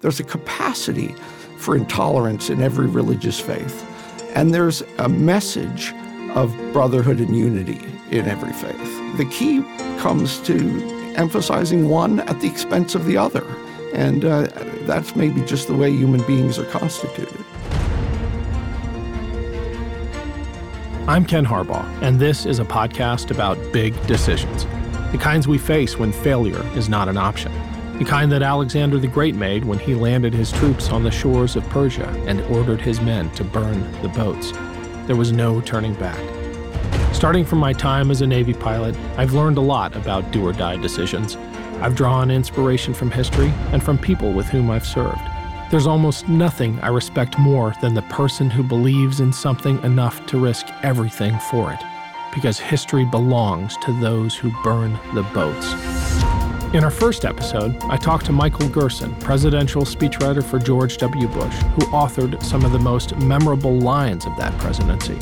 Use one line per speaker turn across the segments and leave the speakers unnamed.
There's a capacity for intolerance in every religious faith, and there's a message of brotherhood and unity in every faith. The key comes to emphasizing one at the expense of the other, and uh, that's maybe just the way human beings are constituted.
I'm Ken Harbaugh, and this is a podcast about big decisions the kinds we face when failure is not an option, the kind that Alexander the Great made when he landed his troops on the shores of Persia and ordered his men to burn the boats. There was no turning back. Starting from my time as a Navy pilot, I've learned a lot about do or die decisions. I've drawn inspiration from history and from people with whom I've served. There's almost nothing I respect more than the person who believes in something enough to risk everything for it because history belongs to those who burn the boats. In our first episode, I talked to Michael Gerson, presidential speechwriter for George W. Bush, who authored some of the most memorable lines of that presidency.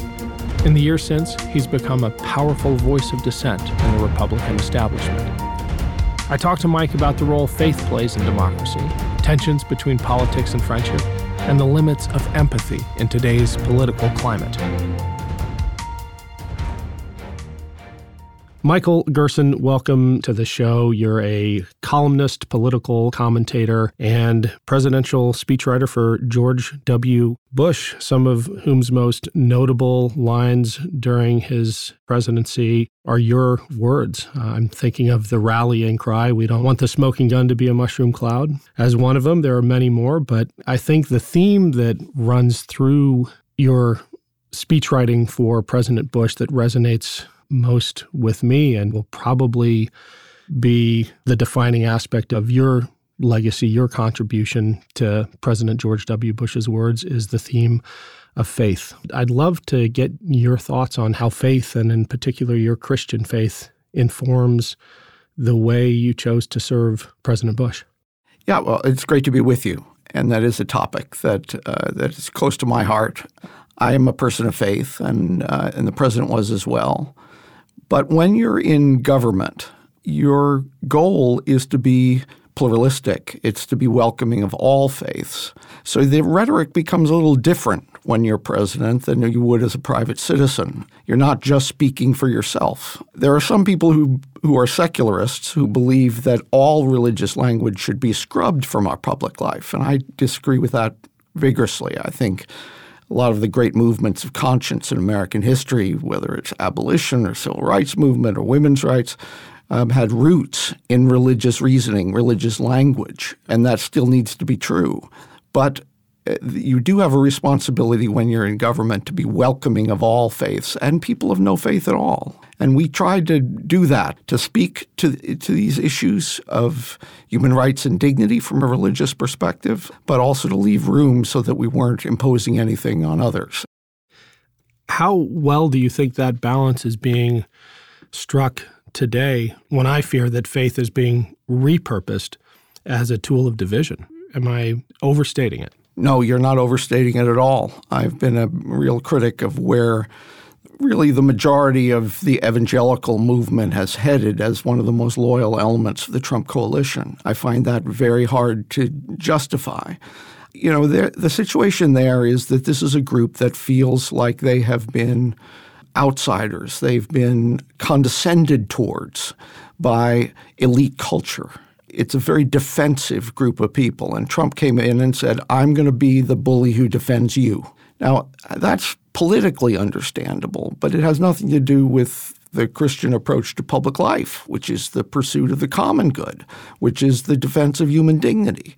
In the years since, he's become a powerful voice of dissent in the Republican establishment. I talked to Mike about the role faith plays in democracy, tensions between politics and friendship, and the limits of empathy in today's political climate. Michael Gerson, welcome to the show. You're a columnist, political commentator, and presidential speechwriter for George W. Bush, some of whom's most notable lines during his presidency are your words. Uh, I'm thinking of the rallying cry, we don't want the smoking gun to be a mushroom cloud, as one of them. There are many more, but I think the theme that runs through your speechwriting for President Bush that resonates most with me and will probably be the defining aspect of your legacy, your contribution to President George W. Bush's words is the theme of faith. I'd love to get your thoughts on how faith, and in particular your Christian faith, informs the way you chose to serve President Bush.
Yeah, well, it's great to be with you, and that is a topic that uh, that is close to my heart. I am a person of faith, and uh, and the president was as well. But when you're in government, your goal is to be pluralistic. It's to be welcoming of all faiths. So the rhetoric becomes a little different when you're president than you would as a private citizen. You're not just speaking for yourself. There are some people who who are secularists who believe that all religious language should be scrubbed from our public life, and I disagree with that vigorously. I think a lot of the great movements of conscience in American history, whether it's abolition or civil rights movement or women's rights, um, had roots in religious reasoning, religious language, and that still needs to be true. But you do have a responsibility when you're in government to be welcoming of all faiths and people of no faith at all. And we tried to do that, to speak to, to these issues of human rights and dignity from a religious perspective, but also to leave room so that we weren't imposing anything on others.
How well do you think that balance is being struck today when I fear that faith is being repurposed as a tool of division? Am I overstating it?
No, you're not overstating it at all. I've been a real critic of where really the majority of the evangelical movement has headed as one of the most loyal elements of the Trump coalition. I find that very hard to justify. You know, the the situation there is that this is a group that feels like they have been outsiders, they've been condescended towards by elite culture. It's a very defensive group of people. And Trump came in and said, I'm going to be the bully who defends you. Now, that's politically understandable, but it has nothing to do with the Christian approach to public life, which is the pursuit of the common good, which is the defense of human dignity.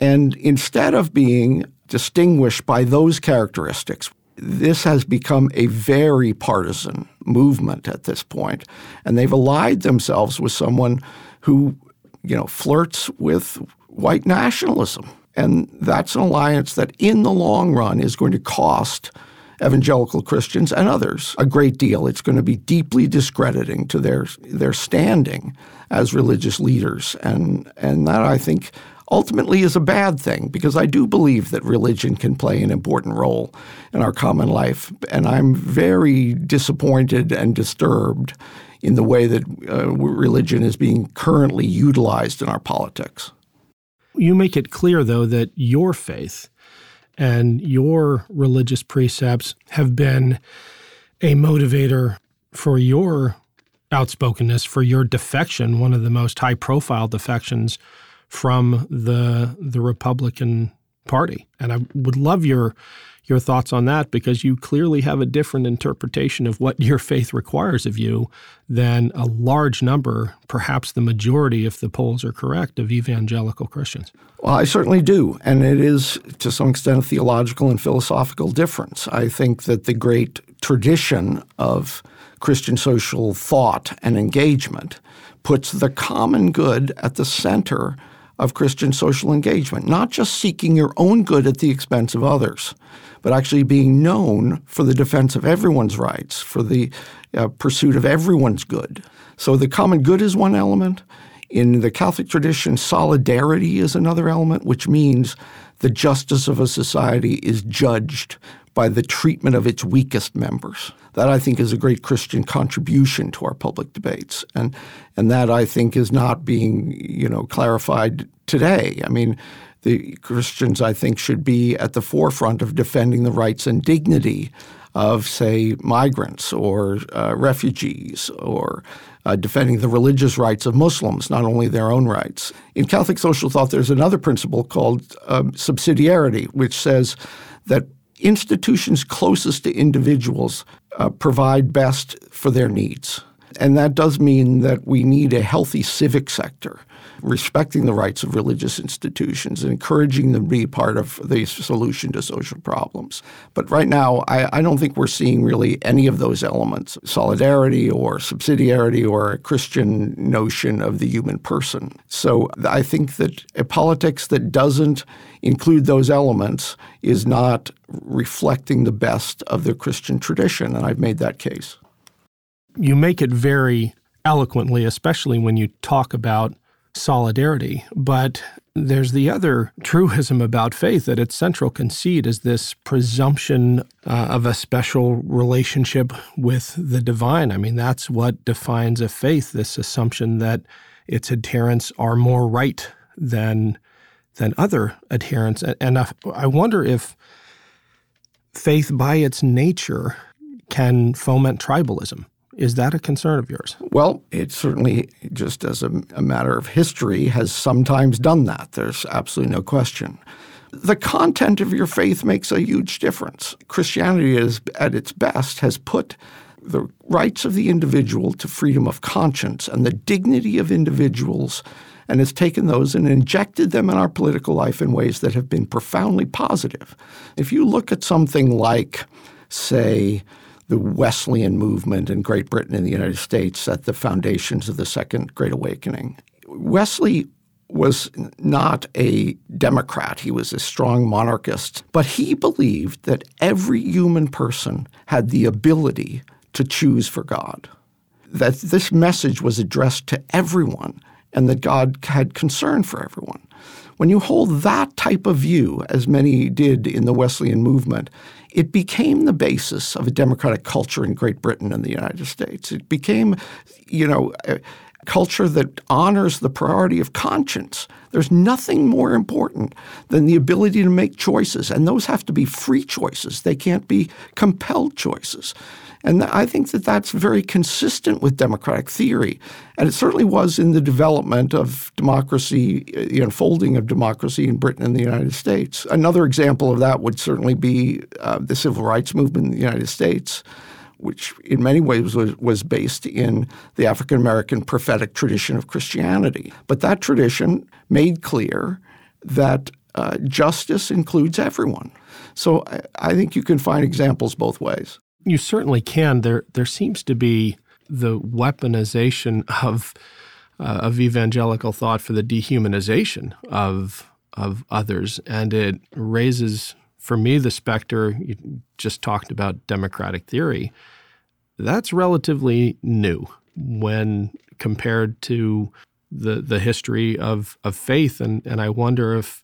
And instead of being distinguished by those characteristics, this has become a very partisan movement at this point, and they've allied themselves with someone who, you know, flirts with white nationalism. And that's an alliance that in the long run is going to cost evangelical Christians and others a great deal. It's going to be deeply discrediting to their their standing as religious leaders. And and that I think ultimately is a bad thing because I do believe that religion can play an important role in our common life. And I'm very disappointed and disturbed in the way that uh, religion is being currently utilized in our politics.
You make it clear, though, that your faith and your religious precepts have been a motivator for your outspokenness, for your defection, one of the most high profile defections from the the Republican Party. And I would love your your thoughts on that because you clearly have a different interpretation of what your faith requires of you than a large number, perhaps the majority, if the polls are correct, of evangelical Christians.
Well, I certainly do. And it is, to some extent, a theological and philosophical difference. I think that the great tradition of Christian social thought and engagement puts the common good at the center of Christian social engagement, not just seeking your own good at the expense of others, but actually being known for the defense of everyone's rights, for the uh, pursuit of everyone's good. So the common good is one element. In the Catholic tradition, solidarity is another element, which means the justice of a society is judged by the treatment of its weakest members. That I think is a great Christian contribution to our public debates, and and that I think is not being you know clarified today. I mean, the Christians I think should be at the forefront of defending the rights and dignity of say migrants or uh, refugees or uh, defending the religious rights of Muslims, not only their own rights. In Catholic social thought, there's another principle called um, subsidiarity, which says that institutions closest to individuals uh, provide best for their needs. And that does mean that we need a healthy civic sector respecting the rights of religious institutions and encouraging them to be part of the solution to social problems. But right now, I, I, don't think we're seeing really any of those elements solidarity or subsidiarity or a Christian notion of the human person. So I think that a politics that doesn't include those elements is not reflecting the best of the Christian tradition. And I've made that case.
You make it very eloquently, especially when you talk about solidarity. But there's the other truism about faith that its central conceit is this presumption uh, of a special relationship with the divine. I mean, that's what defines a faith this assumption that its adherents are more right than, than other adherents. And, I wonder if faith, by its nature, can foment tribalism. Is that a concern of yours?
Well, it certainly, just as a, a, matter of history, has sometimes done that. There's absolutely no question. The content of your faith makes a huge difference. Christianity, is, at its best, has put the rights of the individual to freedom of conscience and the dignity of individuals and has taken those and injected them in our political life in ways that have been profoundly positive. If you look at something like, say, the Wesleyan movement in Great Britain and the United States set the foundations of the Second Great Awakening. Wesley was not a Democrat. He was a strong monarchist. But he believed that every human person had the ability to choose for God, that this message was addressed to everyone, and that God had concern for everyone. When you hold that type of view, as many did in the Wesleyan movement, it became the basis of a democratic culture in Great Britain and the United States. It became, you know, a culture that honors the priority of conscience. There's nothing more important than the ability to make choices, and those have to be free choices. They can't be compelled choices. And I think that that's very consistent with democratic theory. And it certainly was in the development of democracy, the unfolding of democracy in Britain and the United States. Another example of that would certainly be uh, the civil rights movement in the United States, which in many ways was, was based in the African American prophetic tradition of Christianity. But that tradition made clear that uh, justice includes everyone. So I, I think you can find examples both ways.
You certainly can. There, there seems to be the weaponization of uh, of evangelical thought for the dehumanization of of others, and it raises for me the specter. You just talked about democratic theory. That's relatively new when compared to the the history of of faith, and and I wonder if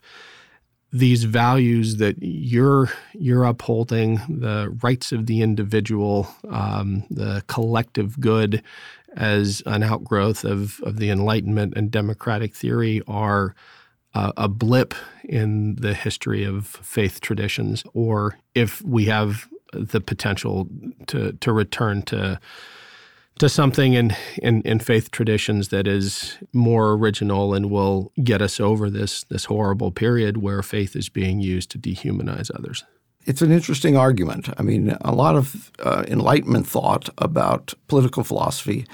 these values that you're you're upholding, the rights of the individual, um, the collective good, as an outgrowth of of the Enlightenment and democratic theory, are a, a blip in the history of faith traditions, or if we have the potential to to return to to something in, in, in faith traditions that is more original and will get us over this this horrible period where faith is being used to dehumanize others.
It's an interesting argument. I mean, a lot of uh, Enlightenment thought about political philosophy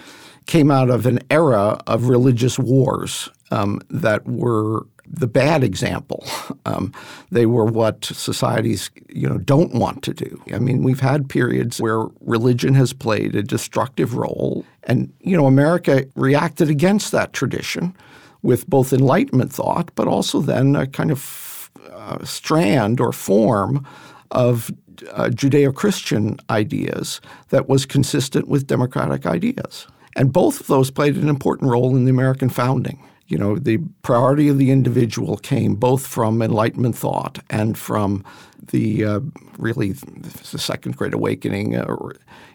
came out of an era of religious wars um, that were the bad example. Um, they were what societies, you know, don't want to do. I mean, we've had periods where religion has played a destructive role, and you know, America reacted against that tradition with both Enlightenment thought, but also then a kind of uh, strand or form of uh, Judeo-Christian ideas that was consistent with democratic ideas. And both of those played an important role in the American founding you know, the priority of the individual came both from Enlightenment thought and from the uh, really the Second Great Awakening uh,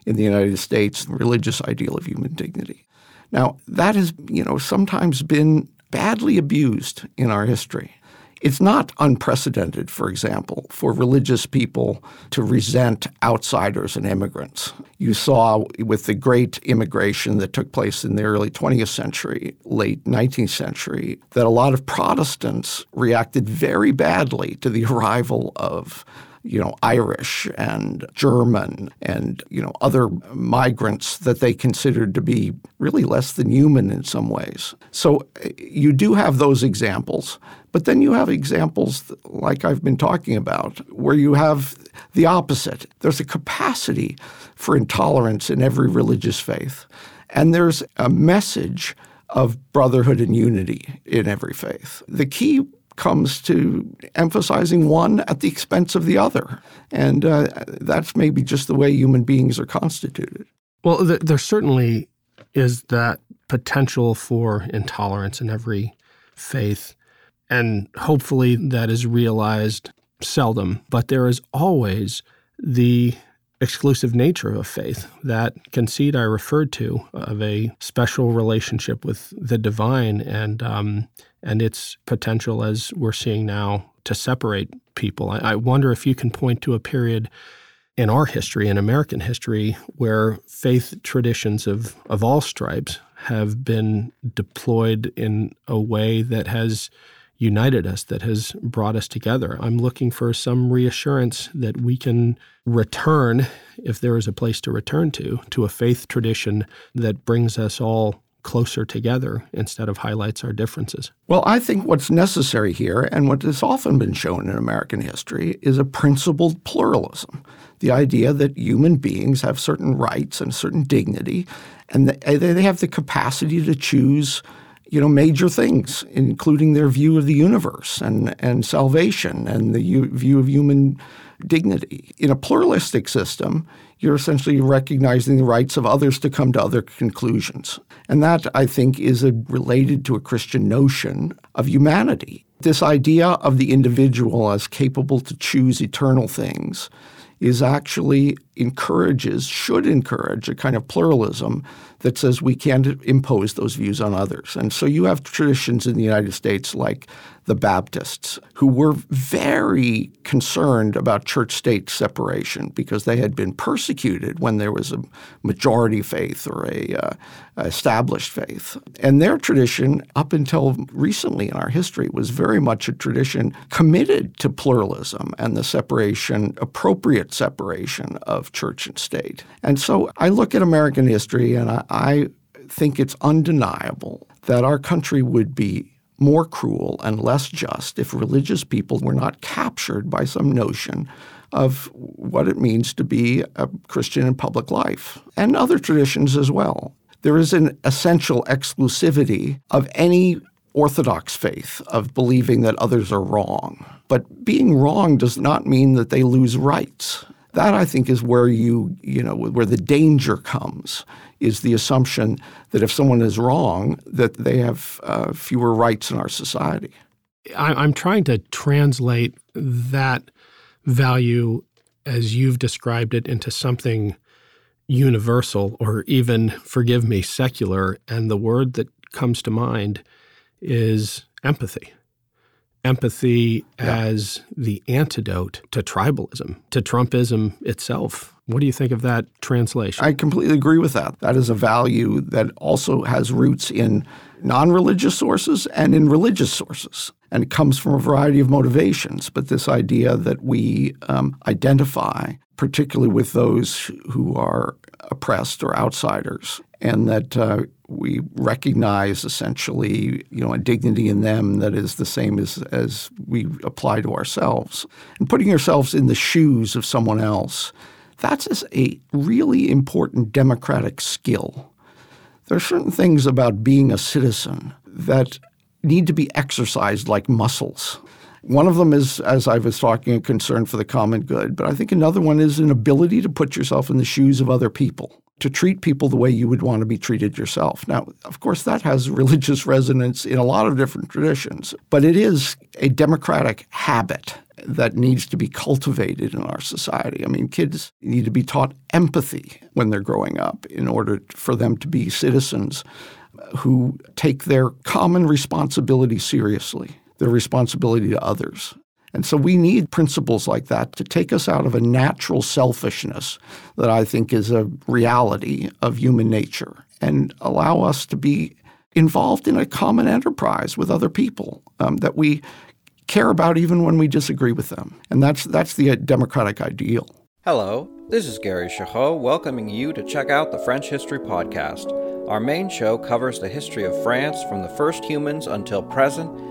in the United States, the religious ideal of human dignity. Now, that has, you know, sometimes been badly abused in our history. It's not unprecedented, for example, for religious people to resent outsiders and immigrants. You saw with the great immigration that took place in the early 20th century, late 19th century, that a lot of Protestants reacted very badly to the arrival of you know, Irish and German and, you know, other migrants that they considered to be really less than human in some ways. So you do have those examples, but then you have examples like I've been talking about where you have the opposite. There's a capacity for intolerance in every religious faith. And there's a message of brotherhood and unity in every faith. The key comes to emphasizing one at the expense of the other. And uh, that's maybe just the way human beings are constituted.
Well, th- there certainly is that potential for intolerance in every faith. And hopefully that is realized seldom, but there is always the exclusive nature of a faith, that conceit I referred to of a special relationship with the divine and um, and its potential as we're seeing now to separate people. I, I wonder if you can point to a period in our history, in American history, where faith traditions of, of all stripes have been deployed in a way that has united us, that has brought us together. I'm looking for some reassurance that we can return, if there is a place to return to, to a faith tradition that brings us all closer together instead of highlights our differences.
Well, I think what's necessary here, and what has often been shown in American history, is a principled pluralism. The idea that human beings have certain rights and certain dignity, and they have the capacity to choose you know, major things, including their view of the universe and, and salvation and the u- view of human dignity. In a pluralistic system, you're essentially recognizing the rights of others to come to other conclusions. And that, I think, is a, related to a Christian notion of humanity. This idea of the individual as capable to choose eternal things is actually encourages, should encourage a kind of pluralism that says we can't impose those views on others. And so you have traditions in the United States like the Baptists, who were very concerned about church state separation because they had been persecuted when there was a majority faith or a uh, established faith. And their tradition, up until recently in our history, was very much a tradition committed to pluralism and the separation, appropriate separation of church and state. And so I look at American history and I, I think it's undeniable that our country would be more cruel and less just if religious people were not captured by some notion of what it means to be a Christian in public life and other traditions as well. There is an essential exclusivity of any orthodox faith of believing that others are wrong. But being wrong does not mean that they lose rights. That I think is where you, you know, where the danger comes is the assumption that if someone is wrong, that they have uh, fewer rights in our society.
I'm trying to translate that value as you've described it into something universal or even, forgive me, secular. And the word that comes to mind is empathy. Empathy yeah. as the antidote to tribalism, to Trumpism itself. What do you think of that translation?
I completely agree with that. That is a value that also has roots in non religious sources and in religious sources. And it comes from a variety of motivations. But this idea that we um, identify, particularly with those who are oppressed or outsiders, and that uh, we recognize essentially, you know, a dignity in them that is the same as as we apply to ourselves. And putting ourselves in the shoes of someone else, that's a really important democratic skill. There are certain things about being a citizen that need to be exercised like muscles. One of them is, as I was talking, a concern for the common good. But I think another one is an ability to put yourself in the shoes of other people to treat people the way you would want to be treated yourself. Now, of course, that has religious resonance in a lot of different traditions, but it is a democratic habit that needs to be cultivated in our society. I mean, kids need to be taught empathy when they're growing up in order for them to be citizens who take their common responsibility seriously, their responsibility to others. And so we need principles like that to take us out of a natural selfishness that I think is a reality of human nature and allow us to be involved in a common enterprise with other people um, that we care about even when we disagree with them. And that's, that's the democratic ideal.
Hello, this is Gary Chahot welcoming you to check out the French History Podcast. Our main show covers the history of France from the first humans until present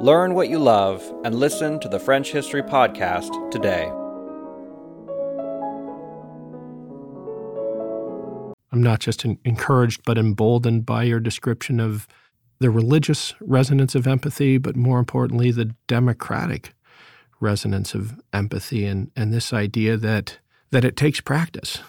Learn what you love and listen to the French History Podcast today.
I'm not just encouraged, but emboldened by your description of the religious resonance of empathy, but more importantly, the democratic resonance of empathy and, and this idea that, that it takes practice.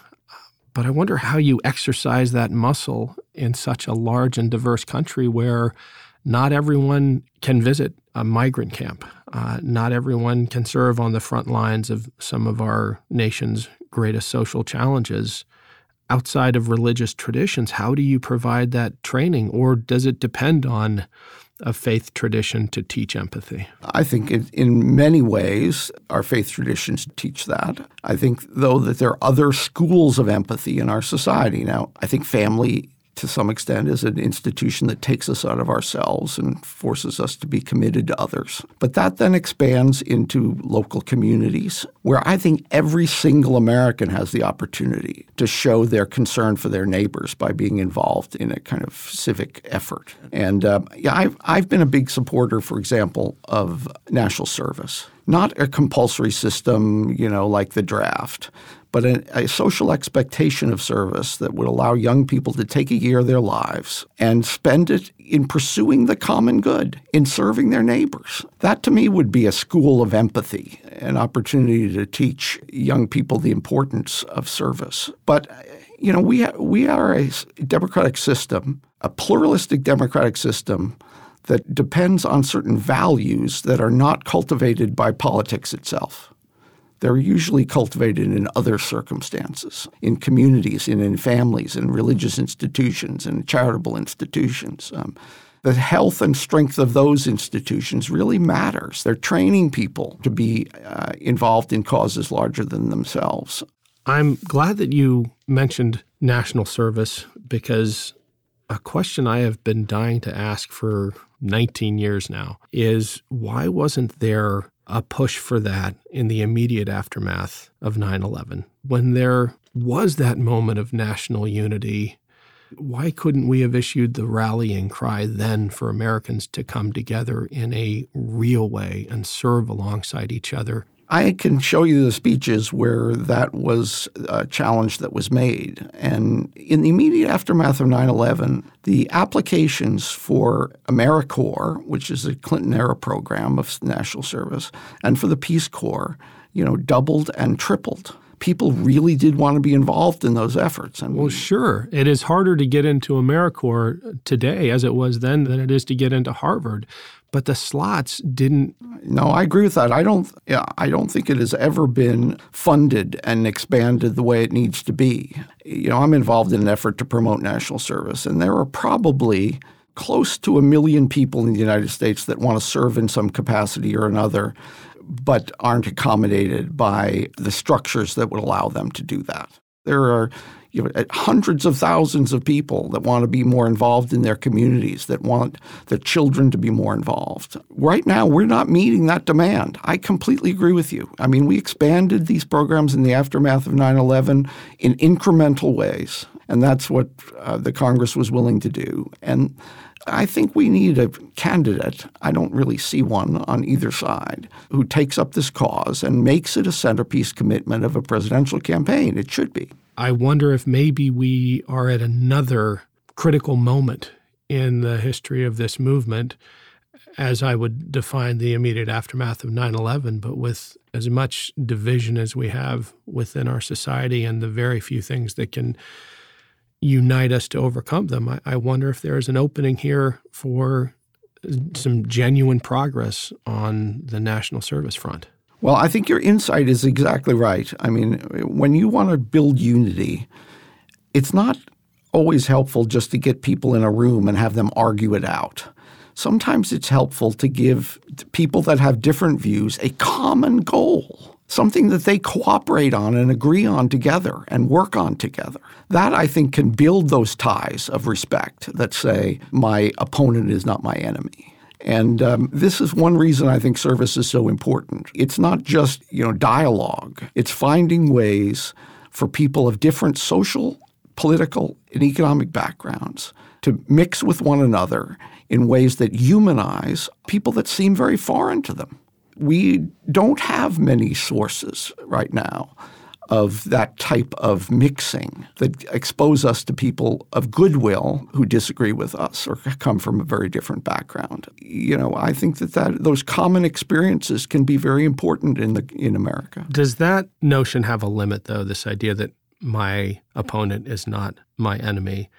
But I wonder how you exercise that muscle in such a large and diverse country where not everyone can visit a migrant camp. Uh, not everyone can serve on the front lines of some of our nation's greatest social challenges. Outside of religious traditions, how do you provide that training, or does it depend on a faith tradition to teach empathy?
I think in many ways our faith traditions teach that. I think, though, that there are other schools of empathy in our society. Now, I think family to some extent is an institution that takes us out of ourselves and forces us to be committed to others. But that then expands into local communities where I think every single American has the opportunity to show their concern for their neighbors by being involved in a kind of civic effort. And uh, yeah, I've, I've been a big supporter, for example, of national service not a compulsory system, you know, like the draft, but a, a, social expectation of service that would allow young people to take a year of their lives and spend it in pursuing the common good, in serving their neighbors. That to me would be a school of empathy, an opportunity to teach young people the importance of service. But you know, we ha- we are a democratic system, a pluralistic democratic system that depends on certain values that are not cultivated by politics itself. They're usually cultivated in other circumstances, in communities, and in families, in religious institutions, and charitable institutions. Um, the health and strength of those institutions really matters. They're training people to be uh, involved in causes larger than themselves.
I'm glad that you mentioned national service because a question I have been dying to ask for 19 years now is why wasn't there a push for that in the immediate aftermath of 9 11. When there was that moment of national unity, why couldn't we have issued the rallying cry then for Americans to come together in a real way and serve alongside each other
I can show you the speeches where that was a challenge that was made. And in the immediate aftermath of 9 11, the applications for AmeriCorps, which is a Clinton era program of national service, and for the Peace Corps, you know, doubled and tripled. People really did want to be involved in those efforts.
And well, sure. It is harder to get into AmeriCorps today as it was then than it is to get into Harvard but the slots didn't.
No, I agree with that. I don't. Yeah, I don't think it has ever been funded and expanded the way it needs to be. You know, I'm involved in an effort to promote national service, and there are probably close to a million people in the United States that want to serve in some capacity or another, but aren't accommodated by the structures that would allow them to do that. There are you know, hundreds of thousands of people that want to be more involved in their communities, that want their children to be more involved. Right now, we're not meeting that demand. I completely agree with you. I mean, we expanded these programs in the aftermath of 9 11 in incremental ways, and that's what uh, the Congress was willing to do. And I think we need a candidate, I don't really see one on either side, who takes up this cause and makes it a centerpiece commitment of a presidential campaign. It should be.
I wonder if maybe we are at another critical moment in the history of this movement, as I would define the immediate aftermath of 9 11, but with as much division as we have within our society and the very few things that can unite us to overcome them. I, I wonder if there is an opening here for some genuine progress on the national service front.
Well, I think your insight is exactly right. I mean, when you want to build unity, it's not always helpful just to get people in a room and have them argue it out. Sometimes it's helpful to give people that have different views a common goal, something that they cooperate on and agree on together and work on together. That, I think, can build those ties of respect that say, my opponent is not my enemy. And um, this is one reason I think service is so important. It's not just you know dialogue. It's finding ways for people of different social, political, and economic backgrounds to mix with one another in ways that humanize people that seem very foreign to them. We don't have many sources right now of that type of mixing that expose us to people of goodwill who disagree with us or come from a very different background. You know, I think that, that those common experiences can be very important in the in America.
Does that notion have a limit though, this idea that my opponent is not my enemy?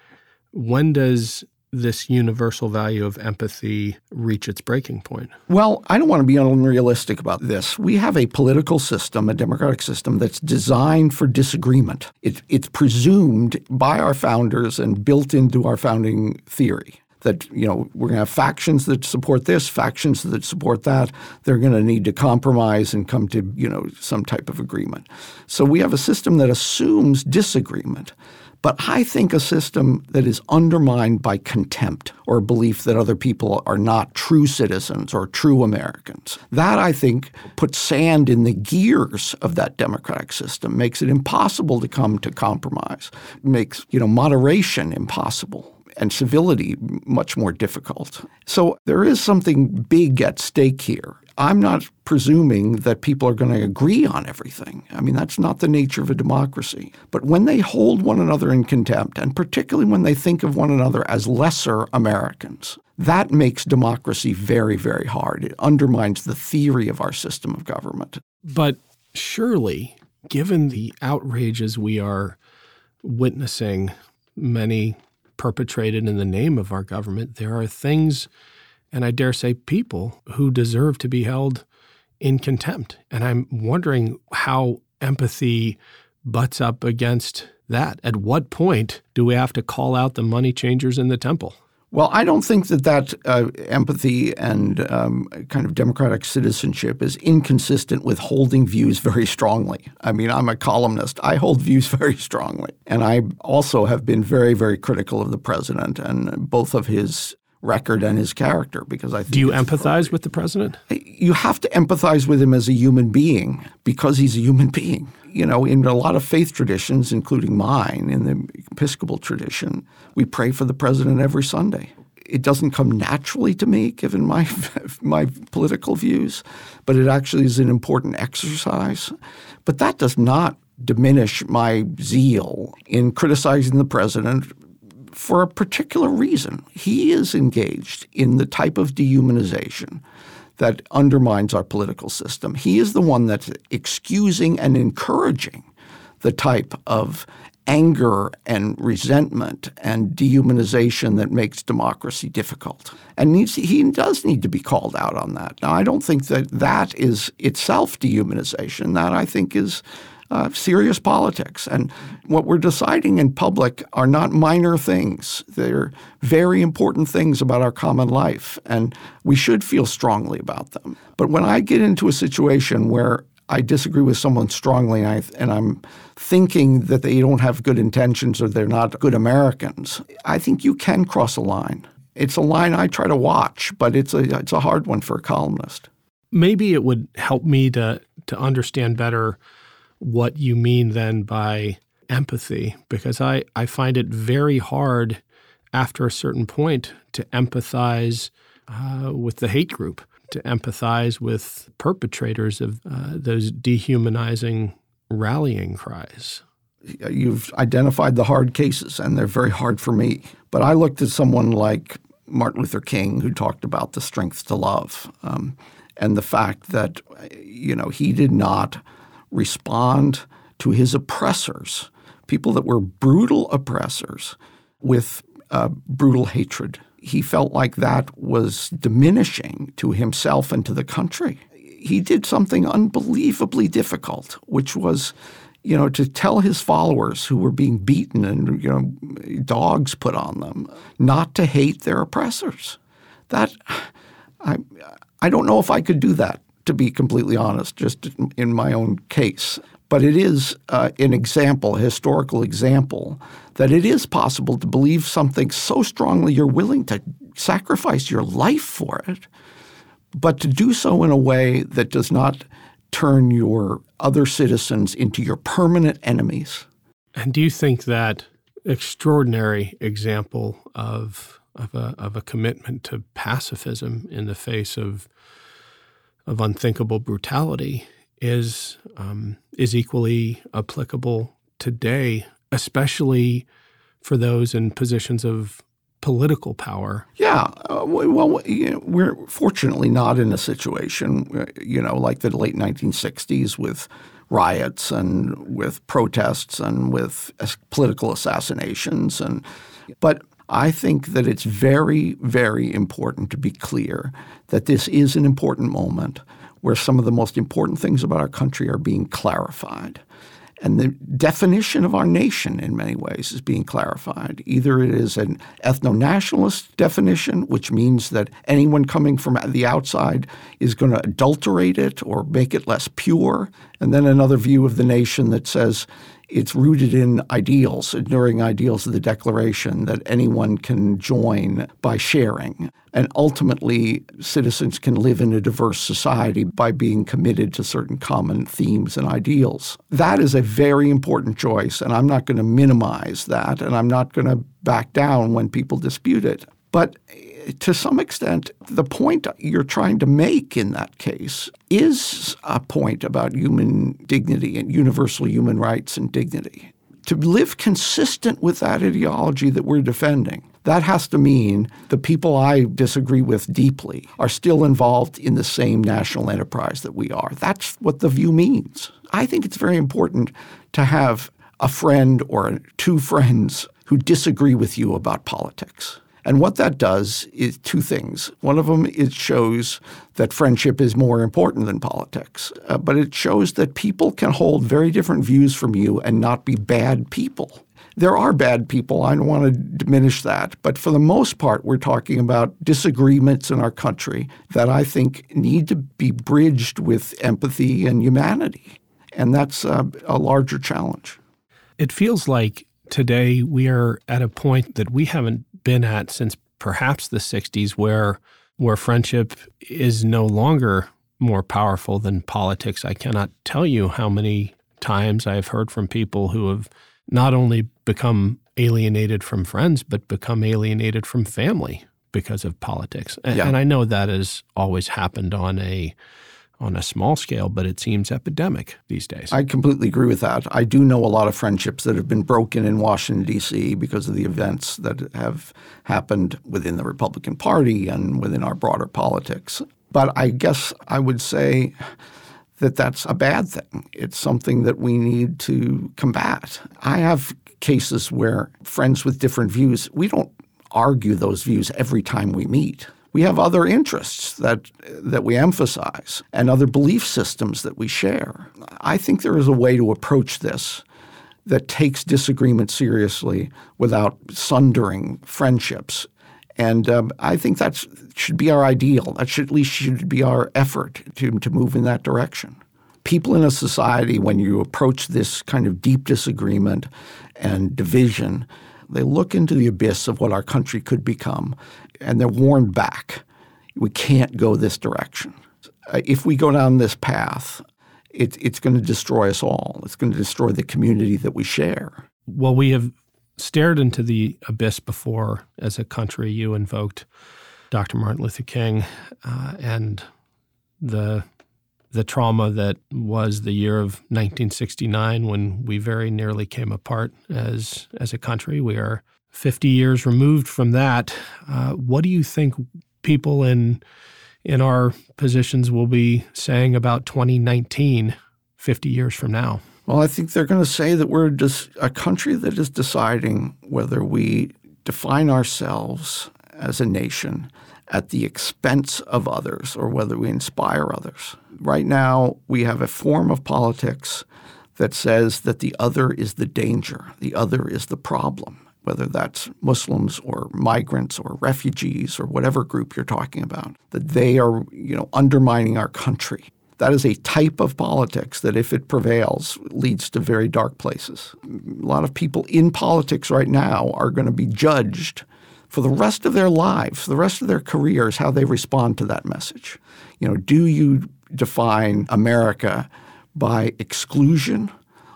When does this universal value of empathy reach its breaking point?
Well, I don't want to be unrealistic about this. We have a political system, a democratic system, that's designed for disagreement. It, it's presumed by our founders and built into our founding theory that you know we're going to have factions that support this, factions that support that. They're going to need to compromise and come to you know some type of agreement. So we have a system that assumes disagreement. But I think a system that is undermined by contempt or belief that other people are not true citizens or true Americans, that I think puts sand in the gears of that democratic system, makes it impossible to come to compromise, makes you know moderation impossible and civility much more difficult. So there is something big at stake here. I'm not presuming that people are going to agree on everything. I mean, that's not the nature of a democracy. But when they hold one another in contempt, and particularly when they think of one another as lesser Americans, that makes democracy very, very hard. It undermines the theory of our system of government.
But surely, given the outrages we are witnessing, many perpetrated in the name of our government, there are things and I dare say people who deserve to be held in contempt. And I'm wondering how empathy butts up against that. At what point do we have to call out the money changers in the temple?
Well, I don't think that that uh, empathy and um, kind of democratic citizenship is inconsistent with holding views very strongly. I mean, I'm a columnist. I hold views very strongly. And I also have been very, very critical of the president and both of his record and his character because I
Do you empathize with the president?
You have to empathize with him as a human being because he's a human being. You know, in a lot of faith traditions, including mine, in the Episcopal tradition, we pray for the president every Sunday. It doesn't come naturally to me, given my my political views, but it actually is an important exercise. But that does not diminish my zeal in criticizing the president for a particular reason. He is engaged in the type of dehumanization that undermines our political system. He is the one that's excusing and encouraging the type of anger and resentment and dehumanization that makes democracy difficult. And needs, he does need to be called out on that. Now, I don't think that that is itself dehumanization. That I think is uh, serious politics. And what we're deciding in public are not minor things. They're very important things about our common life, and we should feel strongly about them. But when I get into a situation where I disagree with someone strongly and, I, and I'm thinking that they don't have good intentions or they're not good Americans, I think you can cross a line. It's a line I try to watch, but it's a, it's a hard one for a columnist.
Maybe it would help me to, to understand better what you mean then by empathy, because I, I find it very hard after a certain point to empathize uh, with the hate group to empathize with perpetrators of uh, those dehumanizing rallying cries.
You've identified the hard cases, and they're very hard for me. But I looked at someone like Martin Luther King, who talked about the strength to love, um, and the fact that you know he did not respond to his oppressors, people that were brutal oppressors, with uh, brutal hatred he felt like that was diminishing to himself and to the country. He did something unbelievably difficult, which was, you know, to tell his followers who were being beaten and, you know, dogs put on them, not to hate their oppressors. That, I, I don't know if I could do that, to be completely honest, just in my own case. But it is uh, an example, a historical example, that it is possible to believe something so strongly you're willing to sacrifice your life for it, but to do so in a way that does not turn your other citizens into your permanent enemies.
And do you think that extraordinary example of of a, of a commitment to pacifism in the face of of unthinkable brutality is um, is equally applicable today, especially for those in positions of political power.
Yeah, uh, well, you know, we're fortunately not in a situation, uh, you know, like the late 1960s with riots and with protests and with political assassinations and but I think that it's very very important to be clear that this is an important moment where some of the most important things about our country are being clarified. And the definition of our nation, in many ways, is being clarified. Either it is an ethno nationalist definition, which means that anyone coming from the outside is going to adulterate it or make it less pure. And then another view of the nation that says it's rooted in ideals, enduring ideals of the Declaration that anyone can join by sharing. And ultimately, citizens can live in a diverse society by being committed to certain common themes and ideals. That is a very important choice, and I'm not going to minimize that, and I'm not going to back down when people dispute it. But to some extent, the point you're trying to make in that case is a point about human dignity and universal human rights and dignity. To live consistent with that ideology that we're defending, that has to mean the people I disagree with deeply are still involved in the same national enterprise that we are. That's what the view means. I think it's very important to have a friend or two friends who disagree with you about politics. And what that does is two things. One of them, it shows that friendship is more important than politics, uh, but it shows that people can hold very different views from you and not be bad people. There are bad people. I don't want to diminish that. But for the most part, we're talking about disagreements in our country that I think need to be bridged with empathy and humanity. And that's uh, a larger challenge.
It feels like today we are at a point that we haven't been at since perhaps the 60s where where friendship is no longer more powerful than politics. I cannot tell you how many times I've heard from people who have not only become alienated from friends, but become alienated from family because of politics. And, yeah. and I know that has always happened on a on a small scale, but it seems epidemic these days.
I completely agree with that. I do know a lot of friendships that have been broken in Washington, D.C. because of the events that have happened within the Republican Party and within our broader politics. But I guess I would say that that's a bad thing. It's something that we need to combat. I have cases where friends with different views, we don't argue those views every time we meet. We have other interests that that we emphasize and other belief systems that we share. I think there is a way to approach this that takes disagreement seriously without sundering friendships. And um, I think that should be our ideal. That should at least should be our effort to, to move in that direction. People in a society, when you approach this kind of deep disagreement and division, they look into the abyss of what our country could become, and they're warned back. We can't go this direction. If we go down this path, it, it's going to destroy us all. It's going to destroy the community that we share.
Well, we have stared into the abyss before as a country. You invoked Dr. Martin Luther King uh, and the the trauma that was the year of 1969 when we very nearly came apart as as a country. We are 50 years removed from that. Uh, what do you think people in in our positions will be saying about 2019, 50 years from now?
Well, I think they're going to say that we're just a country that is deciding whether we define ourselves as a nation at the expense of others or whether we inspire others. Right now, we have a form of politics that says that the other is the danger, the other is the problem, whether that's Muslims or migrants or refugees or whatever group you're talking about, that they are, you know, undermining our country. That is a type of politics that, if it prevails, leads to very dark places. A lot of people in politics right now are going to be judged for the rest of their lives, the rest of their careers, how they respond to that message. You know, do you define America by exclusion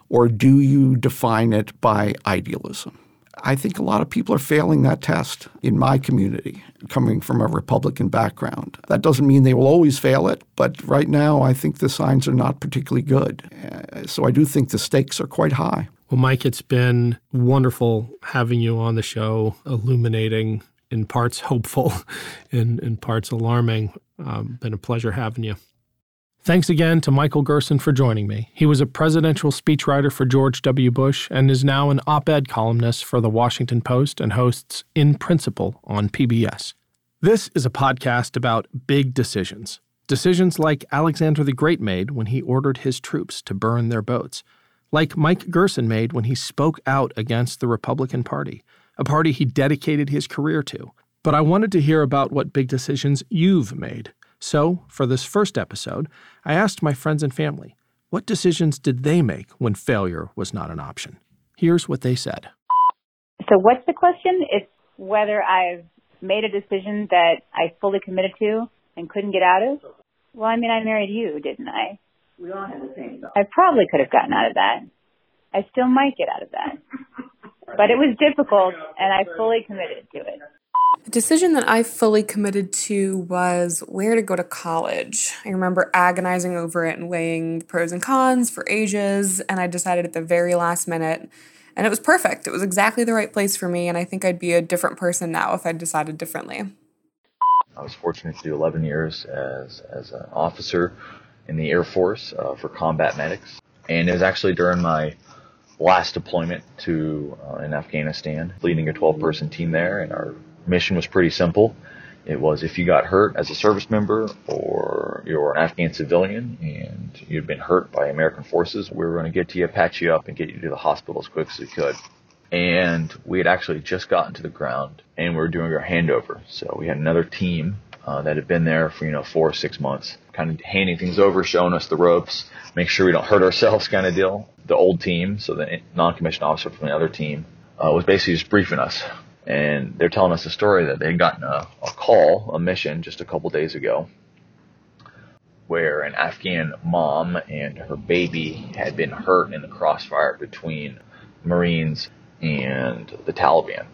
or do you define it by idealism? I think a lot of people are failing that test in my community, coming from a Republican background. That doesn't mean they will always fail it, but right now I think the signs are not particularly good. Uh, so I do think the stakes are quite high.
Well, Mike, it's been wonderful having you on the show, illuminating, in parts hopeful, in, in parts alarming. Um, been a pleasure having you. Thanks again to Michael Gerson for joining me. He was a presidential speechwriter for George W. Bush and is now an op ed columnist for The Washington Post and hosts In Principle on PBS. This is a podcast about big decisions. Decisions like Alexander the Great made when he ordered his troops to burn their boats like Mike Gerson made when he spoke out against the Republican Party, a party he dedicated his career to. But I wanted to hear about what big decisions you've made. So, for this first episode, I asked my friends and family, what decisions did they make when failure was not an option? Here's what they said.
So, what's the question? It's whether I've made a decision that I fully committed to and couldn't get out of. Well, I mean, I married you, didn't I?
We all had the same thought.
I probably could have gotten out of that. I still might get out of that. but it was difficult and I fully committed to it.
The decision that I fully committed to was where to go to college. I remember agonizing over it and weighing the pros and cons for ages, and I decided at the very last minute. And it was perfect. It was exactly the right place for me, and I think I'd be a different person now if I'd decided differently.
I was fortunate to do 11 years as, as an officer in the Air Force uh, for combat medics. And it was actually during my last deployment to uh, in Afghanistan, leading a 12 person team there. And our mission was pretty simple. It was if you got hurt as a service member or you're an Afghan civilian and you'd been hurt by American forces, we were going to get to you, patch you up, and get you to the hospital as quick as we could. And we had actually just gotten to the ground and we were doing our handover. So we had another team uh, that had been there for you know four or six months, kind of handing things over, showing us the ropes, make sure we don't hurt ourselves, kind of deal. The old team, so the non-commissioned officer from the other team, uh, was basically just briefing us, and they're telling us a story that they had gotten a, a call, a mission, just a couple days ago, where an Afghan mom and her baby had been hurt in the crossfire between Marines and the Taliban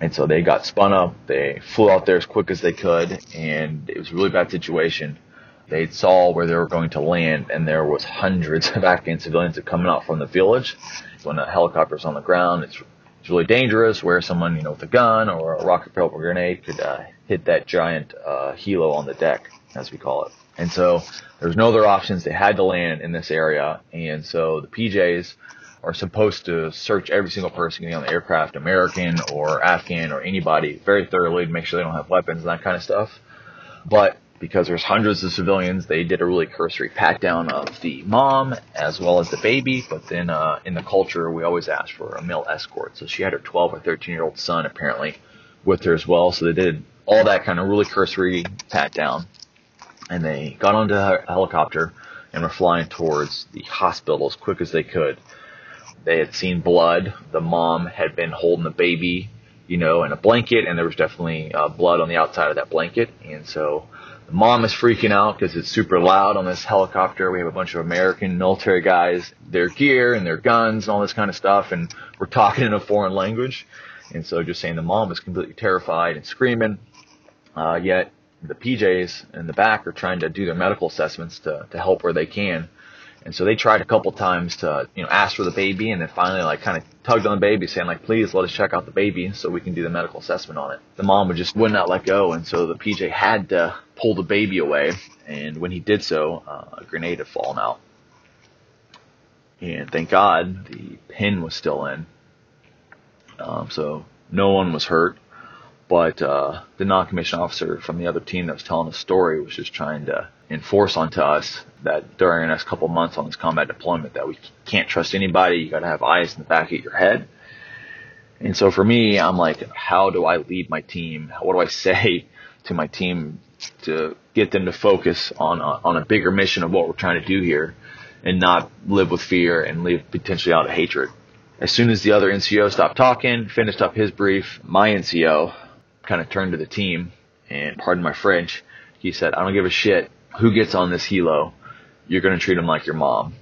and so they got spun up. They flew out there as quick as they could, and it was a really bad situation. They saw where they were going to land, and there was hundreds of Afghan civilians coming out from the village. When a helicopter's on the ground, it's it's really dangerous. Where someone, you know, with a gun or a rocket propelled grenade could uh, hit that giant uh, helo on the deck. as we call it. And so there's no other options. They had to land in this area. And so the PJs are supposed to search every single person on the aircraft, American or Afghan or anybody, very thoroughly to make sure they don't have weapons and that kind of stuff. But because there's hundreds of civilians, they did a really cursory pat down of the mom as well as the baby. But then uh, in the culture, we always ask for a male escort. So she had her 12 or 13 year old son apparently with her as well. So they did all that kind of really cursory pat down. And they got onto a helicopter and were flying towards the hospital as quick as they could. They had seen blood. The mom had been holding the baby, you know, in a blanket, and there was definitely uh, blood on the outside of that blanket. And so the mom is freaking out because it's super loud on this helicopter. We have a bunch of American military guys, their gear and their guns and all this kind of stuff, and we're talking in a foreign language. And so just saying the mom is completely terrified and screaming. Uh, yet the PJs in the back are trying to do their medical assessments to, to help where they can. And so they tried a couple times to, you know, ask for the baby and then finally like kind of tugged on the baby saying like, please let us check out the baby so we can do the medical assessment on it. The mom would just would not let go. And so the PJ had to pull the baby away. And when he did so, uh, a grenade had fallen out. And thank God the pin was still in. Um, so no one was hurt. But uh, the non-commissioned officer from the other team that was telling the story was just trying to enforce onto us that during the next couple months on this combat deployment that we can't trust anybody. You got to have eyes in the back of your head. And so for me, I'm like, how do I lead my team? What do I say to my team to get them to focus on a, on a bigger mission of what we're trying to do here, and not live with fear and live potentially out of hatred? As soon as the other NCO stopped talking, finished up his brief, my NCO kind of turned to the team and pardon my French, he said, I don't give a shit who gets on this helo. You're going to treat them like your mom.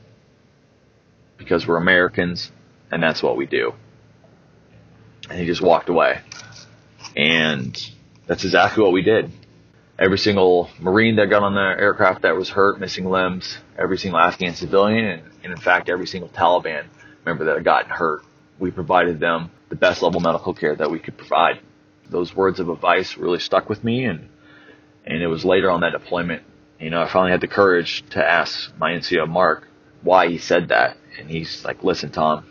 Because we're Americans and that's what we do. And he just walked away. And that's exactly what we did. Every single Marine that got on the aircraft that was hurt, missing limbs, every single Afghan civilian, and, and in fact every single Taliban member that had gotten hurt, we provided them the best level medical care that we could provide those words of advice really stuck with me and and it was later on that deployment, you know, I finally had the courage to ask my NCO Mark why he said that. And he's like, listen, Tom,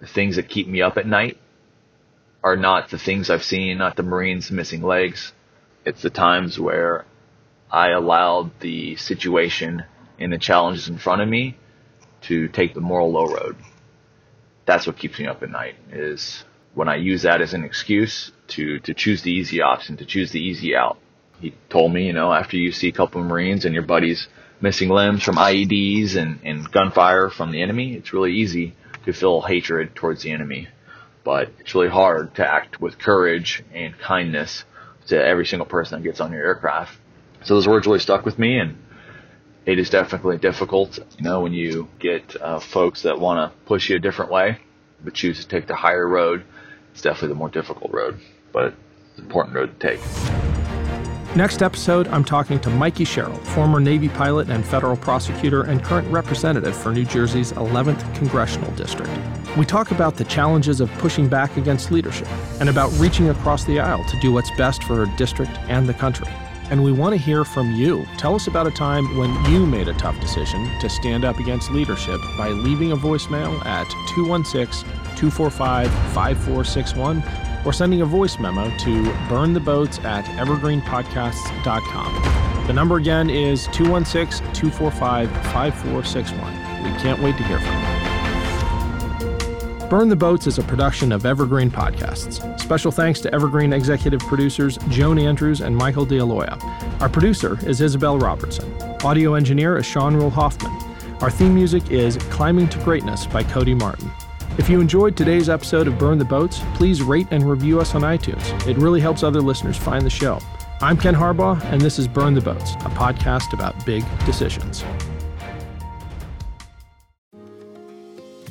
the things that keep me up at night are not the things I've seen, not the Marines missing legs. It's the times where I allowed the situation and the challenges in front of me to take the moral low road. That's what keeps me up at night is when I use that as an excuse to, to choose the easy option, to choose the easy out. He told me, you know, after you see a couple of Marines and your buddies missing limbs from IEDs and, and gunfire from the enemy, it's really easy to feel hatred towards the enemy. But it's really hard to act with courage and kindness to every single person that gets on your aircraft. So those words really stuck with me and it is definitely difficult, you know, when you get uh, folks that want to push you a different way, but choose to take the higher road it's definitely the more difficult road, but it's an important road to take.
Next episode, I'm talking to Mikie Sherrill, former Navy pilot and federal prosecutor and current representative for New Jersey's 11th Congressional District. We talk about the challenges of pushing back against leadership and about reaching across the aisle to do what's best for her district and the country. And we want to hear from you. Tell us about a time when you made a tough decision to stand up against leadership by leaving a voicemail at 216 245 5461 or sending a voice memo to burntheboats at evergreenpodcasts.com. The number again is 216 245 5461. We can't wait to hear from you. Burn the Boats is a production of Evergreen Podcasts. Special thanks to Evergreen executive producers Joan Andrews and Michael D'Aloia. Our producer is Isabel Robertson. Audio engineer is Sean Rule Hoffman. Our theme music is Climbing to Greatness by Cody Martin. If you enjoyed today's episode of Burn the Boats, please rate and review us on iTunes. It really helps other listeners find the show. I'm Ken Harbaugh, and this is Burn the Boats, a podcast about big decisions.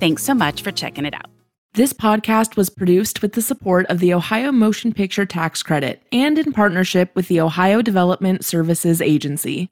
Thanks so much for checking it out.
This podcast was produced with the support of the Ohio Motion Picture Tax Credit and in partnership with the Ohio Development Services Agency.